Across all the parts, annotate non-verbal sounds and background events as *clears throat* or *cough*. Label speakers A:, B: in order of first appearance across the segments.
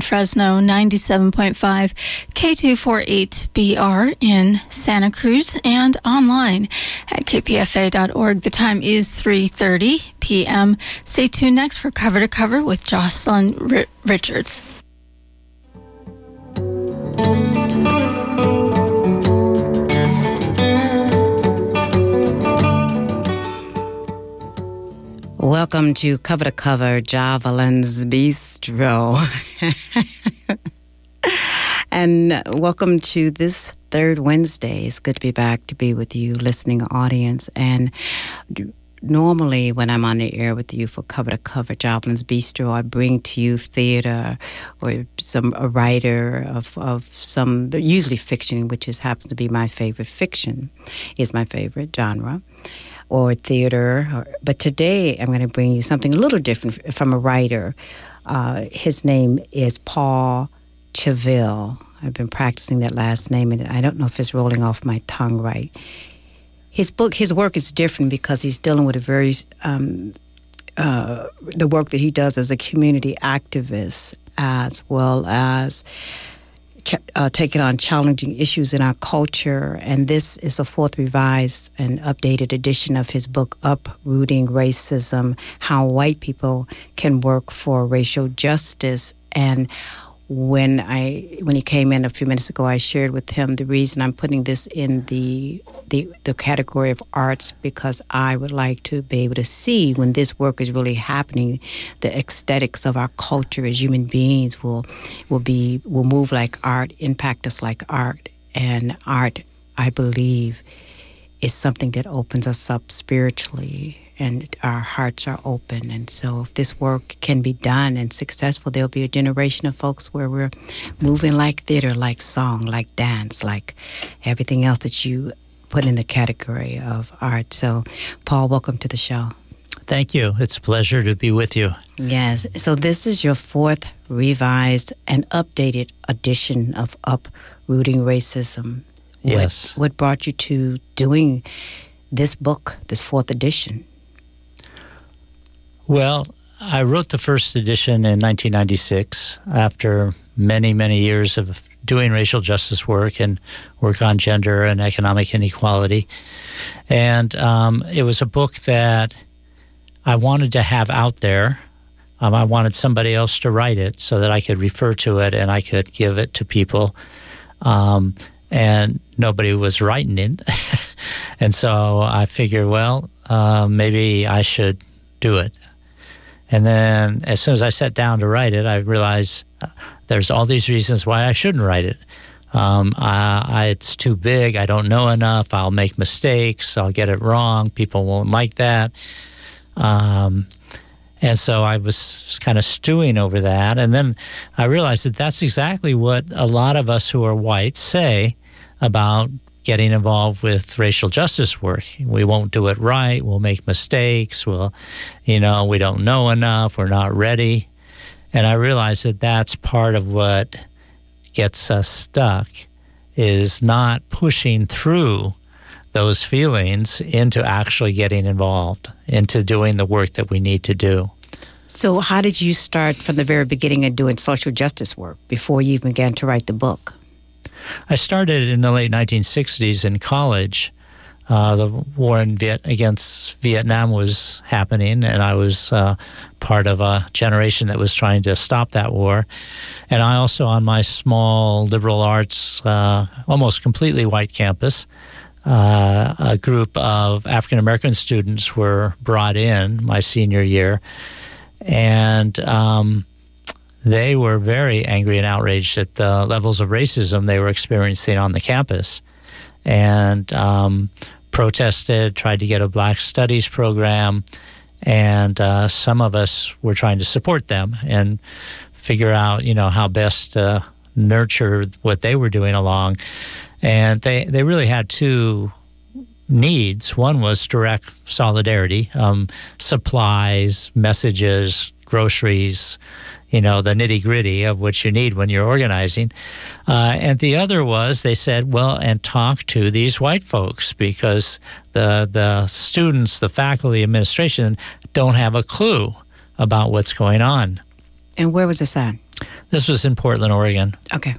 A: Fresno 97.5 K248BR in Santa Cruz and online at kpfa.org. The time is 3:30 p.m. Stay tuned next for Cover to Cover with Jovelyn R- Richards.
B: Welcome to Cover to Cover Jovelyn's Bistro. *laughs* and welcome to this third Wednesday. It's good to be back to be with you, listening audience. And normally, when I'm on the air with you for Cover to Cover Jovelyn's Bistro, I bring to you theater or some a writer of, of some, usually fiction, which is happens to be my favorite. Fiction is my favorite genre or theater. Or, but today I'm going to bring you something a little different from a writer. Uh, his name is Paul Kivel. I've been practicing that last name, and I don't know if it's rolling off my tongue right. His book, his work is different because he's dealing with a very um, uh, the work that he does as a community activist, as well as ch- uh, taking on challenging issues in our culture. And this is a fourth revised and updated edition of his book, Uprooting Racism How White People Can Work for Racial Justice. And when I when he came in a few minutes ago, I shared with him the reason I'm putting this in the the, the category of arts because I would like to be able to see when this work is really happening, the aesthetics of our culture as human beings will will be will move like art, impact us like art, and art, I believe, is something that opens us up spiritually and our hearts are open. And so, if this work can be done and successful, there'll be a generation of folks where we're moving like theater, like song, like dance, like everything else that you put in the category of art. So, Paul, welcome to the show.
C: Thank you. It's a pleasure to be with you.
B: Yes. So, this is your fourth revised and updated edition of Uprooting Racism.
C: Yes.
B: What, what brought you to doing this book, this fourth edition?
C: Well, I wrote the first edition in 1996 after many, many years of doing racial justice work and work on gender and economic inequality. And um, it was a book that I wanted to have out there. Um, I wanted somebody else to write it so that I could refer to it and I could give it to people. Um, and nobody was writing it. *laughs* and so I figured, well, uh, maybe I should do it. And then as soon as I sat down to write it, I realized uh, there's all these reasons why I shouldn't write it. Um, I, I, it's too big. I don't know enough. I'll make mistakes. I'll get it wrong. People won't like that. Um, and so I was kind of stewing over that. And then I realized that that's exactly what a lot of us who are white say about getting involved with racial justice work. We won't do it right. We'll make mistakes. We'll, you know, we don't know enough. We're not ready. And I realized that that's part of what gets us stuck is not pushing through those feelings into actually getting involved, into doing the work that we need to do.
B: So, how did you start from the very beginning of doing social justice work before you even began to write the book?
C: I started in the late 1960s in college. Uh, the war in Viet- against Vietnam was happening, and I was uh, part of a generation that was trying to stop that war. And I also, on my small liberal arts, uh, almost completely white campus, uh, a group of African American students were brought in my senior year, and um, they were very angry and outraged at the levels of racism they were experiencing on the campus and um, protested, tried to get a Black Studies program. And uh, some of us were trying to support them and figure out, you know, how best to nurture what they were doing along. And they, they really had two needs. One was direct solidarity, um, supplies, messages, groceries, you know, the nitty gritty of what you need when you're organizing. Uh, and the other was they said, well, and talk to these white folks because the, the students, the faculty, administration don't have a clue about what's going on.
B: And where was this at?
C: This was in Portland, Oregon.
B: Okay.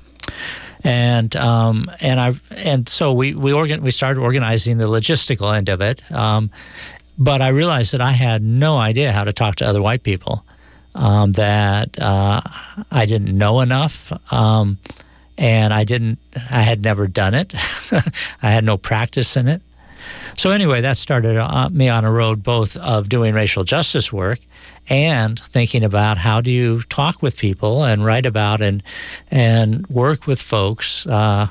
C: And um, and I and so we we organ we started organizing the logistical end of it. Um, but I realized that I had no idea how to talk to other white people. Um, that uh, I didn't know enough, um, and I didn't. I had never done it. *laughs* I had no practice in it. So anyway, that started uh, me on a road both of doing racial justice work and thinking about how do you talk with people and write about and and work with folks uh,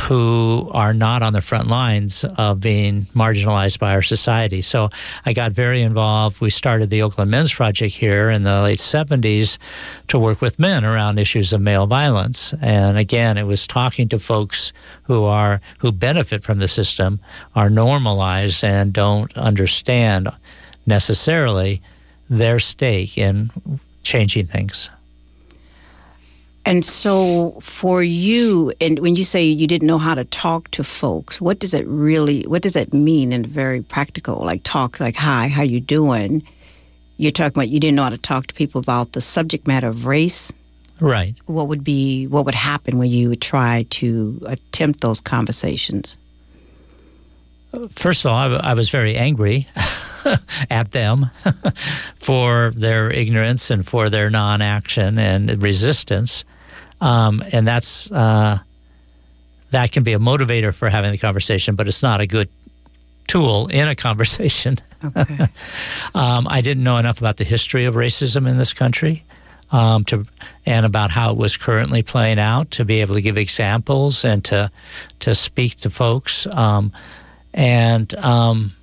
C: who are not on the front lines of being marginalized by our society. So I got very involved. We started the Oakland Men's Project here in the late 70s to work with men around issues of male violence. And again, it was talking to folks who are who benefit from the system, are normalized and don't understand necessarily their stake in changing things.
B: And so, for you, and when you say you didn't know how to talk to folks, what does it really? What does that mean in very practical? Like talk, like hi, how you doing? You're talking about you didn't know how to talk to people about the subject matter of race.
C: Right.
B: What would be what would happen when you would try to attempt those conversations?
C: First of all, I, I was very angry *laughs* at them *laughs* for their ignorance and for their non action and resistance. Um, and that's uh, that can be a motivator for having the conversation, but it's not a good tool in a conversation.
B: Okay. *laughs*
C: um, I didn't know enough about the history of racism in this country. Um, to and about how it was currently playing out to be able to give examples and to to speak to folks um, and um,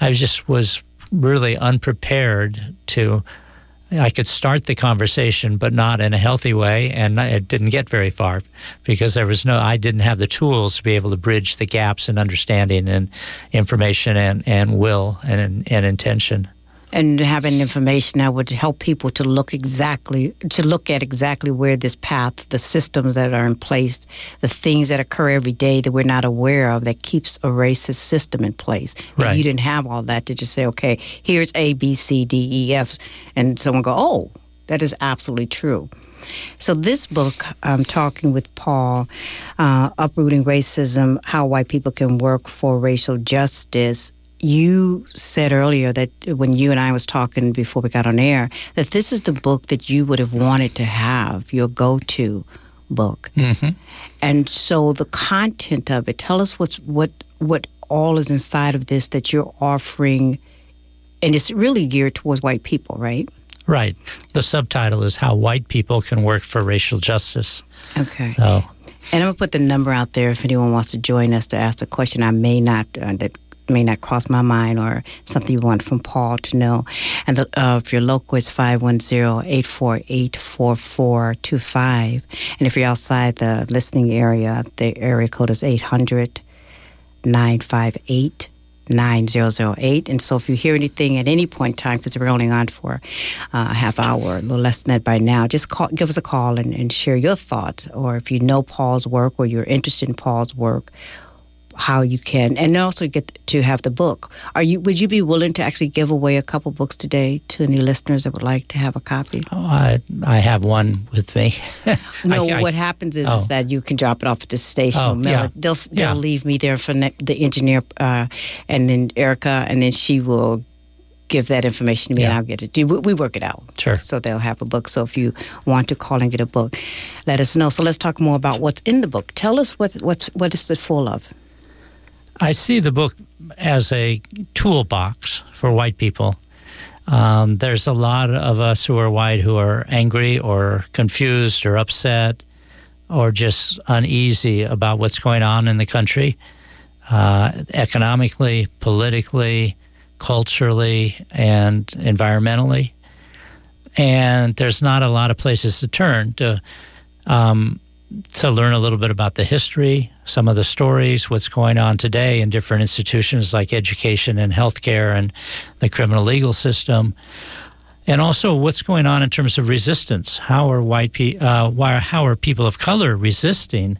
C: I just was really unprepared to I could start the conversation, but not in a healthy way, and it didn't get very far because there was no. I didn't have the tools to be able to bridge the gaps in understanding and information and, and will and and intention
B: and having information that would help people to look exactly to look at exactly where this path the systems that are in place the things that occur every day that we're not aware of that keeps a racist system in place
C: right.
B: And you didn't have all that to just say okay here's a b c d e f and someone go oh that is absolutely true so this book, I'm talking with Paul, uh, uprooting racism: how white people can work for racial justice you said earlier that when you and I was talking before we got on air that this is the book that you would have wanted to have your go-to book.
C: Mm-hmm.
B: And so the content of it, tell us what's what what all is inside of this that you're offering and it's really geared towards white people, right?
C: Right. The subtitle is How White People Can Work for Racial Justice.
B: Okay.
C: So
B: and I'm gonna put the number out there if anyone wants to join us to ask a question. I may not uh, that may not cross my mind or something you want from Paul to know. And the, uh, if you're local, it's 510-848-4425. And if you're outside the listening area, the area code is 800 958 9008. And so if you hear anything at any point in time, because we're only on for uh, a half hour, a little less than that by now, just call, give us a call and, and share your thoughts. Or if you know Paul's work or you're interested in Paul's work, how you can, and also get to have the book. Are you? Would you be willing to actually give away a couple books today to any listeners that would like to have a copy?
C: Oh, I I have one with me. *laughs*
B: no,
C: I,
B: what I, happens is,
C: oh.
B: is, that you can drop it off at the station.
C: Oh,
B: yeah. They'll they'll
C: yeah.
B: leave me there for ne- the engineer, uh, and then Erica, and then she will give that information to me
C: yeah.
B: and I'll get it. Do we work it out?
C: Sure.
B: So they'll have a book. So if you want to call and get a book, let us know. So let's talk more about what's in the book. Tell us what what's what is it full of.
C: I see the book as a toolbox for white people. Um, there's a lot of us who are white who are angry or confused or upset or just uneasy about what's going on in the country, uh, economically, politically, culturally, and environmentally. And there's not a lot of places to turn to. Um, to learn a little bit about the history, some of the stories, what's going on today in different institutions like education and healthcare and the criminal legal system, and also what's going on in terms of resistance. How are white pe- uh, why, how are people of color resisting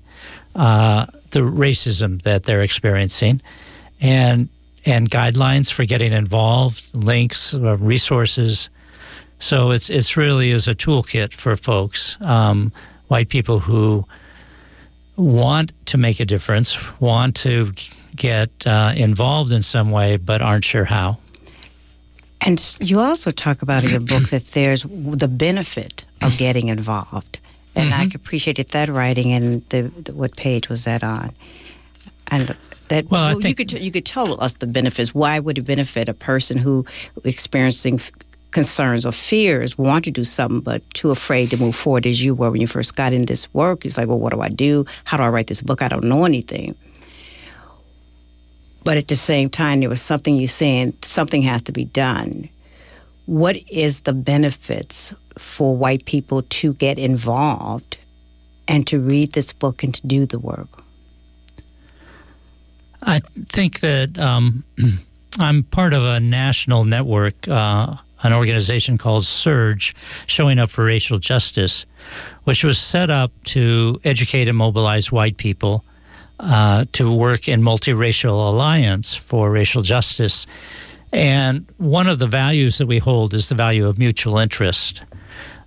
C: uh, the racism that they're experiencing, and and guidelines for getting involved, links, uh, resources So it's it's really is a toolkit for folks, um, white people who want to make a difference, want to get uh, involved in some way, but aren't sure how.
B: And you also talk about in your book that there's the benefit of getting involved. And mm-hmm. I appreciated that writing. And the, the, what page was that on? And that well, well you could you could tell us the benefits. Why would it benefit a person who experiencing concerns or fears, want to do something, but too afraid to move forward as you were when you first got in this work. It's like, well, what do I do? How do I write this book? I don't know anything. But at the same time, there was something you saying, something has to be done. What is the benefits for white people to get involved and to read this book and to do the work?
C: I think that um, *clears throat* I'm part of a national network uh, an organization called SURJ, Showing Up for Racial Justice, which was set up to educate and mobilize white people uh, to work in multiracial alliance for racial justice. And one of the values that we hold is the value of mutual interest.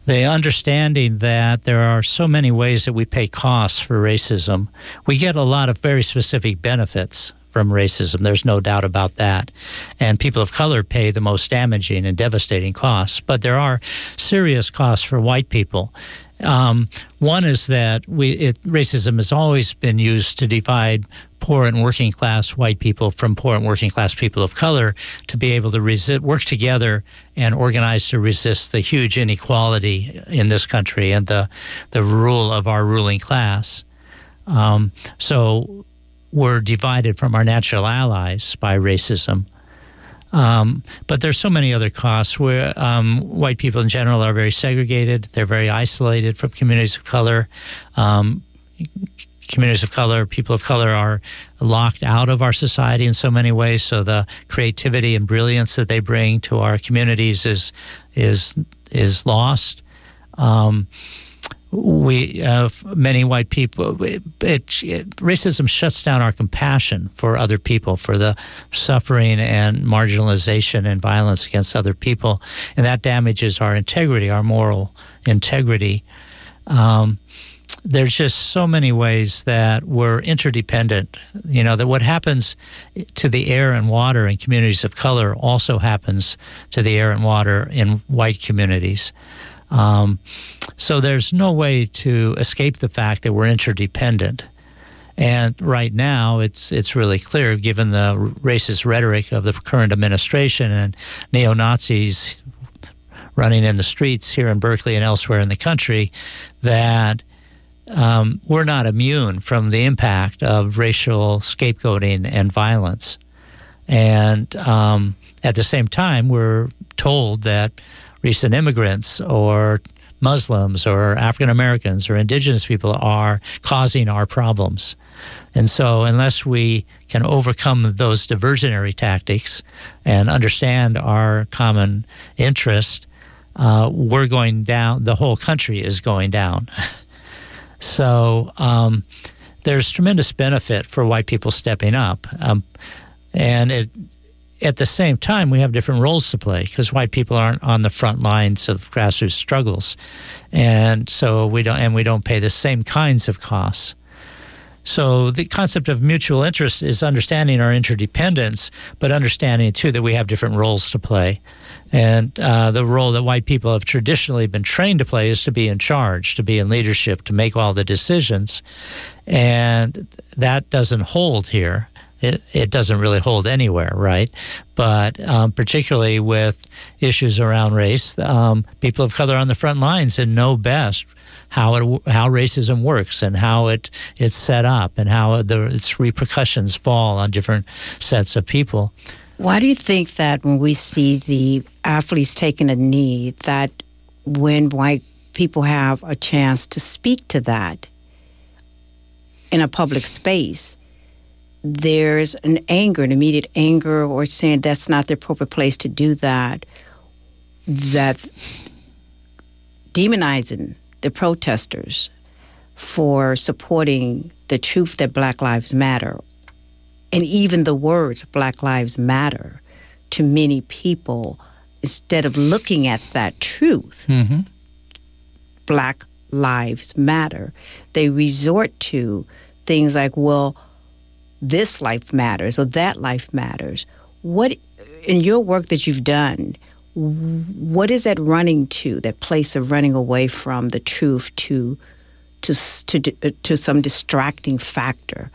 C: The understanding that there are so many ways that we pay costs for racism. We get a lot of very specific benefits from racism. There's no doubt about that. And people of color pay the most damaging and devastating costs. But there are serious costs for white people. Um, one is that we it, racism has always been used to divide poor and working class white people from poor and working class people of color to be able to resist, work together and organize to resist the huge inequality in this country and the the rule of our ruling class. Um, so we're divided from our natural allies by racism. Um, but there's so many other costs where um, white people in general are very segregated. They're very isolated from communities of color. Um, communities of color, people of color are locked out of our society in so many ways. So the creativity and brilliance that they bring to our communities is is is lost. Um, we uh, many white people it, it, racism shuts down our compassion for other people for the suffering and marginalization and violence against other people. And that damages our integrity our moral integrity. Um, there's just so many ways that we're interdependent. You know that what happens to the air and water in communities of color also happens to the air and water in white communities um, so there's no way to escape the fact that we're interdependent. And right now, it's it's really clear, given the racist rhetoric of the current administration and neo Nazis running in the streets here in Berkeley and elsewhere in the country, that um, we're not immune from the impact of racial scapegoating and violence. And um, at the same time, we're told that recent immigrants or Muslims or African Americans or indigenous people are causing our problems. And so, unless we can overcome those diversionary tactics and understand our common interest, uh, we're going down, the whole country is going down. *laughs* so, um, there's tremendous benefit for white people stepping up. Um, and it, at the same time, we have different roles to play because white people aren't on the front lines of grassroots struggles, and so we don't and we don't pay the same kinds of costs. So the concept of mutual interest is understanding our interdependence, but understanding too that we have different roles to play. And uh, the role that white people have traditionally been trained to play is to be in charge, to be in leadership, to make all the decisions. And that doesn't hold here it, it doesn't really hold anywhere, right? But um, particularly with issues around race, um, people of color on the front lines and know best how it, how racism works and how it it's set up and how the, its repercussions fall on different sets of people.
B: Why do you think that when we see the athletes taking a knee, that when white people have a chance to speak to that in a public space, there's an anger, an immediate anger, or saying that's not the appropriate place to do that, that demonizing the protesters for supporting the truth that Black Lives Matter, and even the words Black Lives Matter to many people instead of looking at that truth,
C: Mm-hmm.
B: Black Lives Matter, they resort to things like, well, this life matters or that life matters. What in your work that you've done? What is that running to? That place of running away from the truth to to to uh, to some distracting factor,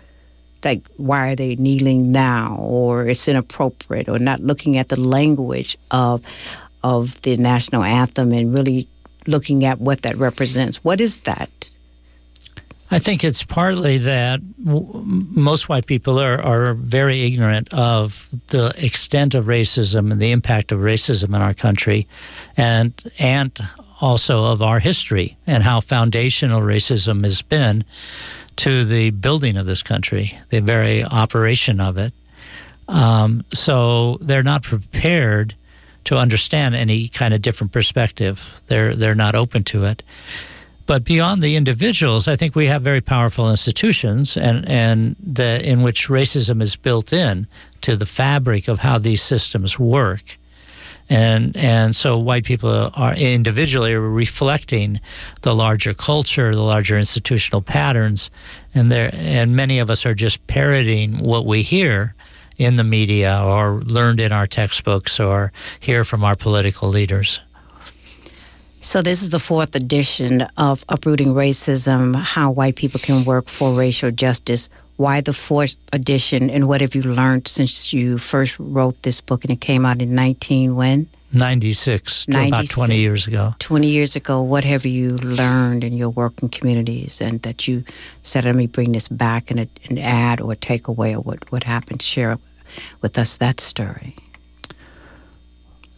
B: like why are they kneeling now, or it's inappropriate, or not looking at the language of of the national anthem and really looking at what that represents. What is that?
C: I think it's partly that most white people are, are very ignorant of the extent of racism and the impact of racism in our country, and and also of our history and how foundational racism has been to the building of this country, the very operation of it. Um, so they're not prepared to understand any kind of different perspective. They're they're not open to it. But beyond the individuals, I think we have very powerful institutions, and and the in which racism is built in to the fabric of how these systems work. And and so white people are individually reflecting the larger culture, the larger institutional patterns, and there and many of us are just parroting what we hear in the media or learned in our textbooks or hear from our political leaders.
B: So, this is the fourth edition of Uprooting Racism How White People Can Work for Racial Justice. Why the fourth edition, and what have you learned since you first wrote this book and it came out in 19 when?
C: 96, 96, about 20 years ago.
B: 20 years ago, what have you learned in your work in communities and that you said, let me bring this back and, and add or take away or what, what happened? Share with us that story.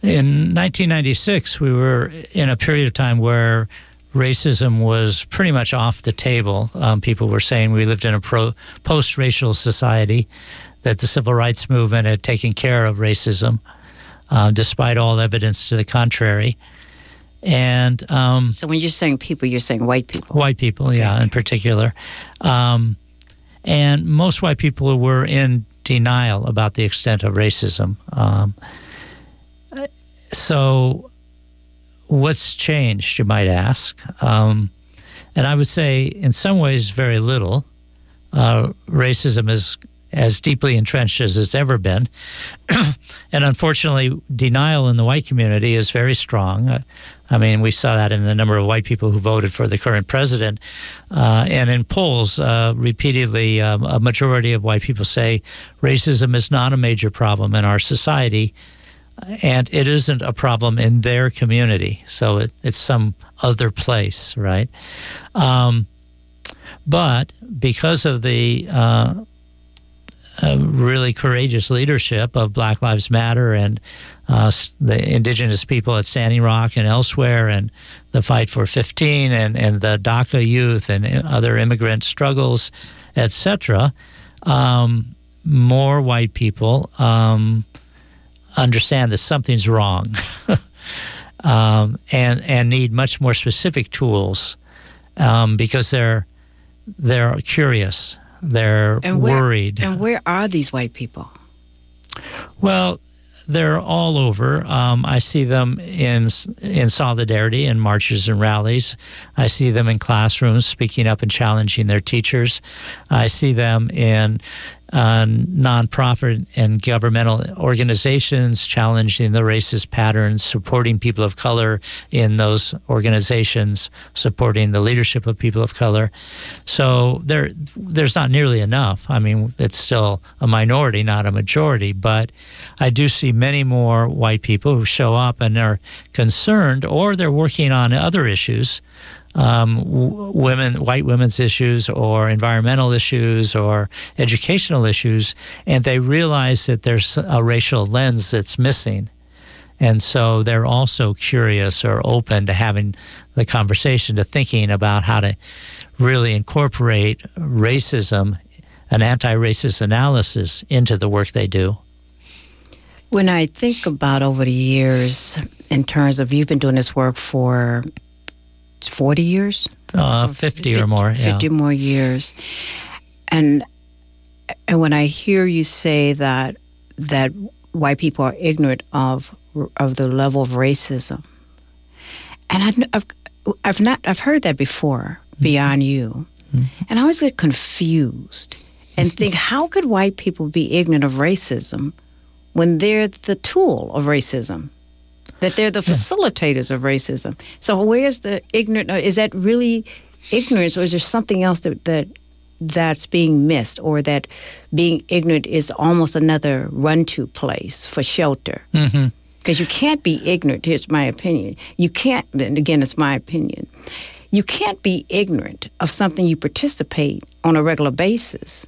C: In 1996, we were in a period of time where racism was pretty much off the table. Um, people were saying we lived in a pro, post-racial society, that the civil rights movement had taken care of racism, uh, despite all evidence to the contrary. And um,
B: so, when you're saying people, you're saying white people.
C: White people, okay. yeah, in particular. Um, and most white people were in denial about the extent of racism. So, what's changed, you might ask? Um, and I would say, in some ways, very little. Uh, racism is as deeply entrenched as it's ever been. *clears throat* and unfortunately, denial in the white community is very strong. Uh, I mean, we saw that in the number of white people who voted for the current president. Uh, and in polls, uh, repeatedly, um, a majority of white people say racism is not a major problem in our society and it isn't a problem in their community. So it, it's some other place, right? Um, but because of the uh, uh, really courageous leadership of Black Lives Matter and uh, the indigenous people at Standing Rock and elsewhere, and the fight for 15 and, and the DACA youth and other immigrant struggles, etc., um, more white people. Um, understand that something's wrong *laughs* um, and and need much more specific tools um, because they're they're curious they're
B: and where,
C: worried
B: and where are these white people
C: well they're all over. Um, I see them in in solidarity in marches and rallies. I see them in classrooms speaking up and challenging their teachers. I see them in uh, nonprofit and governmental organizations challenging the racist patterns, supporting people of color in those organizations, supporting the leadership of people of color. So there, there's not nearly enough. I mean, it's still a minority, not a majority, but I do see many more white people who show up and are concerned or they're working on other issues um, women, white women's issues, or environmental issues, or educational issues, and they realize that there's a racial lens that's missing. And so they're also curious or open to having the conversation, to thinking about how to really incorporate racism, an anti racist analysis, into the work they do.
B: When I think about over the years, in terms of you've been doing this work for 40 years?
C: Uh, 50, 50, or more.
B: 50
C: yeah.
B: more years. And and when I hear you say that that white people are ignorant of of the level of racism. And I, have I've not I've heard that before mm-hmm. beyond you, mm-hmm. and I always get confused and think *laughs* how could white people be ignorant of racism when they're the tool of racism? That they're the facilitators of racism. So where's the ignorant? Is that really ignorance, or is there something else that that that's being missed, or that being ignorant is almost another run-to place for shelter? Mm-hmm because you can't be ignorant. Here's my opinion. You can't, and again, it's my opinion. You can't be ignorant of something you participate on a regular basis.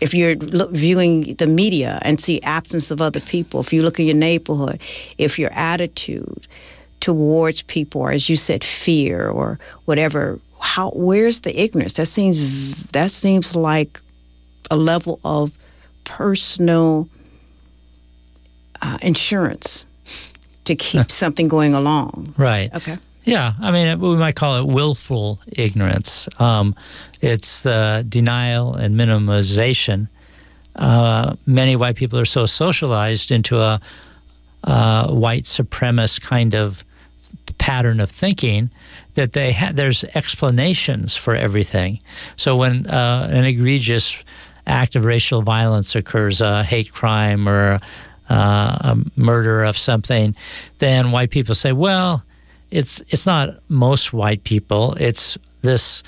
B: If you're look, viewing the media and see absence of other people, if you look in your neighborhood, if your attitude towards people, or as you said, fear or whatever, how where's the ignorance? That seems that seems like a level of personal uh, insurance to keep something going along.
C: Right.
B: Okay.
C: Yeah, I mean, we might call it willful ignorance. Um, it's the denial and minimization. Uh, many white people are so socialized into a, a white supremacist kind of pattern of thinking that they ha- there's explanations for everything. So when uh, an egregious act of racial violence occurs, a hate crime or uh, a murder of something, then white people say, well, it's it's not most white people. It's this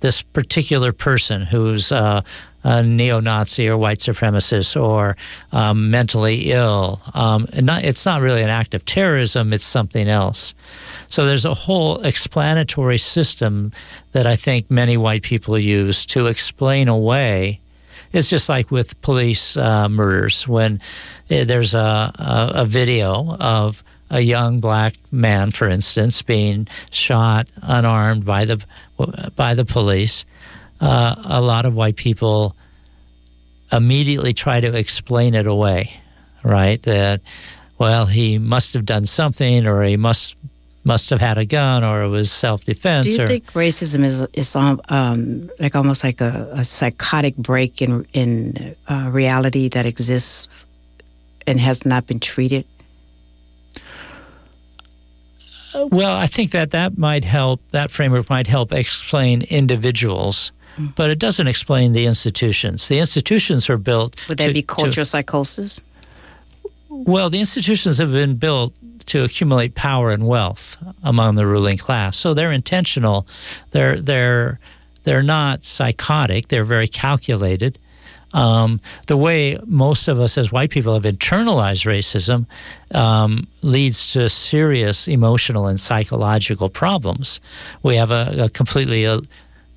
C: this particular person who's uh, a neo-Nazi or white supremacist or um, mentally ill. Um, not, it's not really an act of terrorism. It's something else. So there's a whole explanatory system that I think many white people use to explain away it's just like with police uh, murders when uh, there's a, a, a video of a young black man, for instance, being shot unarmed by the by the police. Uh, a lot of white people immediately try to explain it away, right? That well, he must have done something, or he must must have had a gun or it was self defense.
B: Do you
C: or,
B: think racism is is um, um, like almost like a, a, psychotic break in in uh, reality that exists and has not been treated?
C: Well, I think that that might help. That framework might help explain individuals. Mm. But it doesn't explain the institutions. The institutions are built.
B: Would that to, be cultural to, psychosis?
C: Well, the institutions have been built to accumulate power and wealth among the ruling class. So they're intentional. They're they're they're not psychotic. They're very calculated. Um, the way most of us as white people have internalized racism um, leads to serious emotional and psychological problems. We have a, a completely a uh,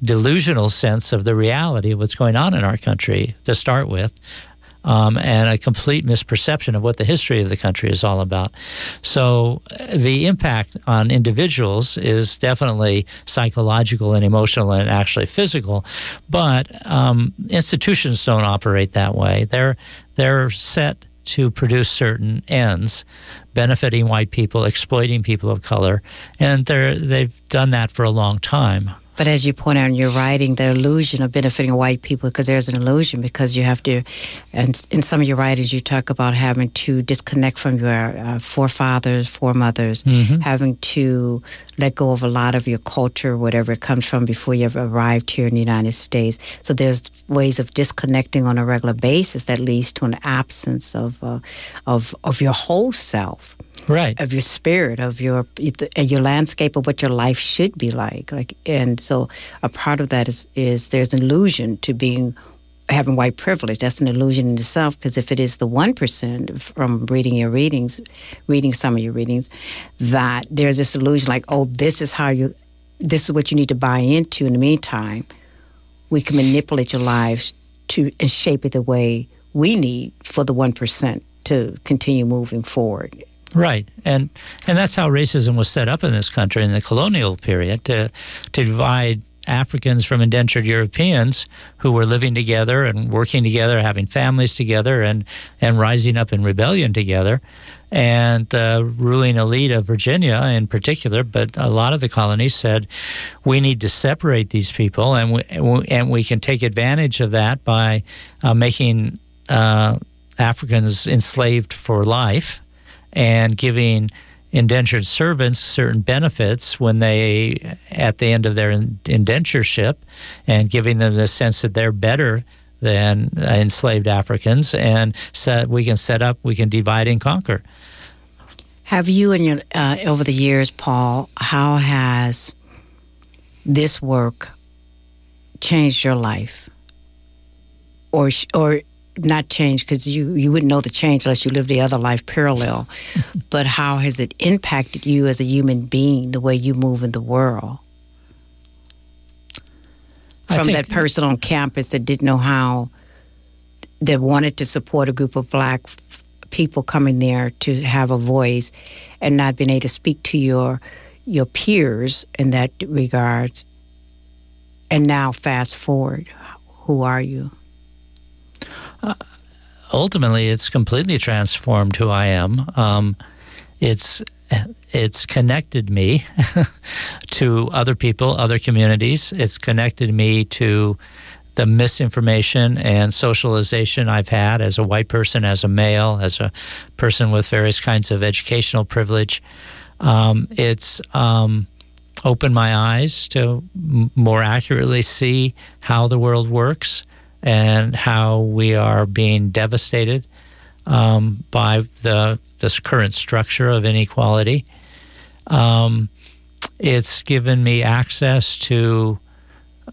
C: delusional sense of the reality of what's going on in our country to start with um, and a complete misperception of what the history of the country is all about. So the impact on individuals is definitely psychological and emotional and actually physical, but um, institutions don't operate that way. They're they're set to produce certain ends, benefiting white people, exploiting people of color, and they're they've done that for a long time.
B: But as you point out in your writing, the illusion of benefiting white people, because there's an illusion, because you have to, and in some of your writings, you talk about having to disconnect from your uh, forefathers, foremothers, mm-hmm. having to let go of a lot of your culture, whatever it comes from, before you've arrived here in the United States. So there's ways of disconnecting on a regular basis that leads to an absence of, uh, of, of your whole self
C: right.
B: of your spirit of your your landscape of what your life should be like like and so a part of that is is there's an illusion to being having white privilege. That's an illusion in itself because if it is the 1% from reading your readings reading some of your readings that there's this illusion like oh this is how you this is what you need to buy into in the meantime. We can manipulate your lives to and shape it the way we need for the 1% to continue moving forward
C: Right, and and that's how racism was set up in this country in the colonial period to to divide Africans from indentured Europeans who were living together and working together, having families together, and and rising up in rebellion together. And the ruling elite of Virginia, in particular, but a lot of the colonies said, we need to separate these people, and we and we can take advantage of that by uh, making uh, Africans enslaved for life and giving indentured servants certain benefits when they at the end of their indentureship and giving them the sense that they're better than enslaved Africans and set, we can set up we can divide and conquer.
B: Have you and your uh, over the years, Paul? How has this work changed your life, or or not changed because you you wouldn't know the change unless you lived the other life parallel. *laughs* but how has it impacted you as a human being, the way you move in the world? From that person on campus that didn't know how, that wanted to support a group of black people coming there to have a voice, and not being able to speak to your your peers in that regards. And now, fast forward, who are you?
C: Ultimately, it's completely transformed who I am. Um, it's it's connected me *laughs* to other people, other communities. It's connected me to the misinformation and socialization I've had as a white person, as a male, as a person with various kinds of educational privilege. Um, it's um, opened my eyes to m- more accurately see how the world works and how we are being devastated um, by the this current structure of inequality. Um, it's given me access to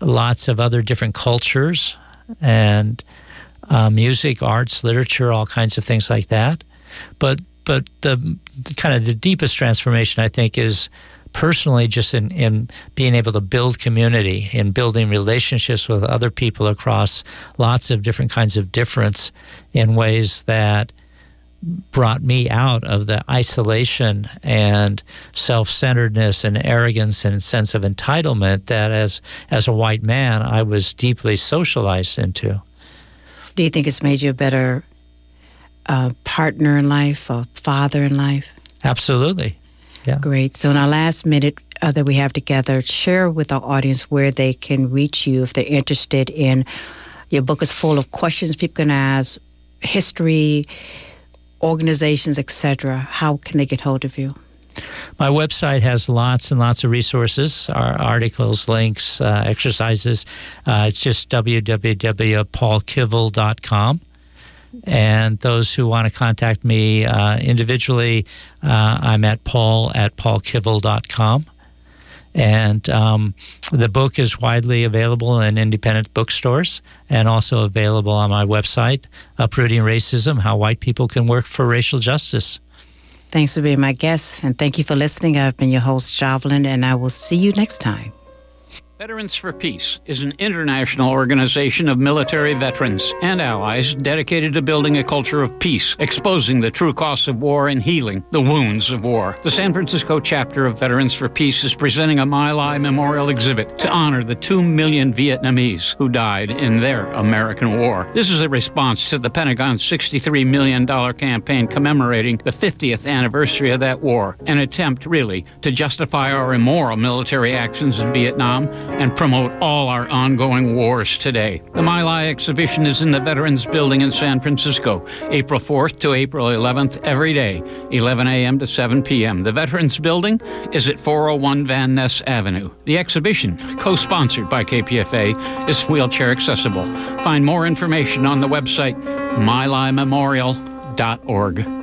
C: lots of other different cultures and uh, music, arts, literature, all kinds of things like that. But but the, the kind of the deepest transformation I think is personally just in, in being able to build community in building relationships with other people across lots of different kinds of difference in ways that brought me out of the isolation and self-centeredness and arrogance and sense of entitlement that as as a white man I was deeply socialized into.
B: Do you think it's made you a better uh, partner in life, a father in life?
C: Absolutely. Yeah.
B: Great. So, in our last minute uh, that we have together, share with our audience where they can reach you if they're interested in. Your book is full of questions people can ask, history, organizations, etc. How can they get hold of you?
C: My website has lots and lots of resources, our articles, links, uh, exercises. Uh, it's just www.paulkivel.com. And those who want to contact me uh, individually, uh, I'm at paul at paulkivel.com. And um, the book is widely available in independent bookstores and also available on my website, Uprooting Racism How White People Can Work for Racial Justice.
B: Thanks for being my guest, and thank you for listening. I've been your host, Jovelyn, and I will see you next time.
D: Veterans for Peace is an international organization of military veterans and allies dedicated to building a culture of peace, exposing the true costs of war and healing the wounds of war. The San Francisco chapter of Veterans for Peace is presenting a My Lai memorial exhibit to honor the 2 million Vietnamese who died in their American war. This is a response to the Pentagon's $63 million campaign commemorating the 50th anniversary of that war, an attempt, really, to justify our immoral military actions in Vietnam and promote all our ongoing wars today. The My Lai exhibition is in the Veterans Building in San Francisco, April 4th to April 11th, every day, 11 a.m. to 7 p.m. The Veterans Building is at 401 Van Ness Avenue. The exhibition, co sponsored by KPFA, is wheelchair accessible. Find more information on the website mylaimemorial.org.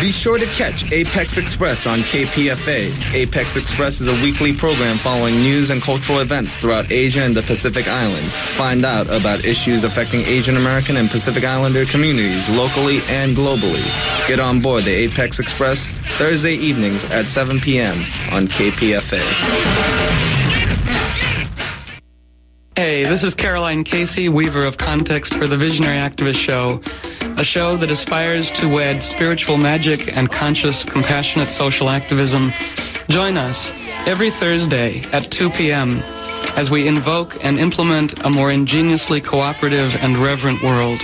E: Be sure to catch Apex Express on KPFA. Apex Express is a weekly program following news and cultural events throughout Asia and the Pacific Islands. Find out about issues affecting Asian American and Pacific Islander communities locally and globally. Get on board the Apex Express Thursday evenings at 7 p.m. on KPFA.
F: Hey, this is Caroline Casey, weaver of context for the Visionary Activist Show a show that aspires to wed spiritual magic and conscious, compassionate social activism. Join us every Thursday at 2 p.m. as we invoke and implement a more ingeniously cooperative and reverent world.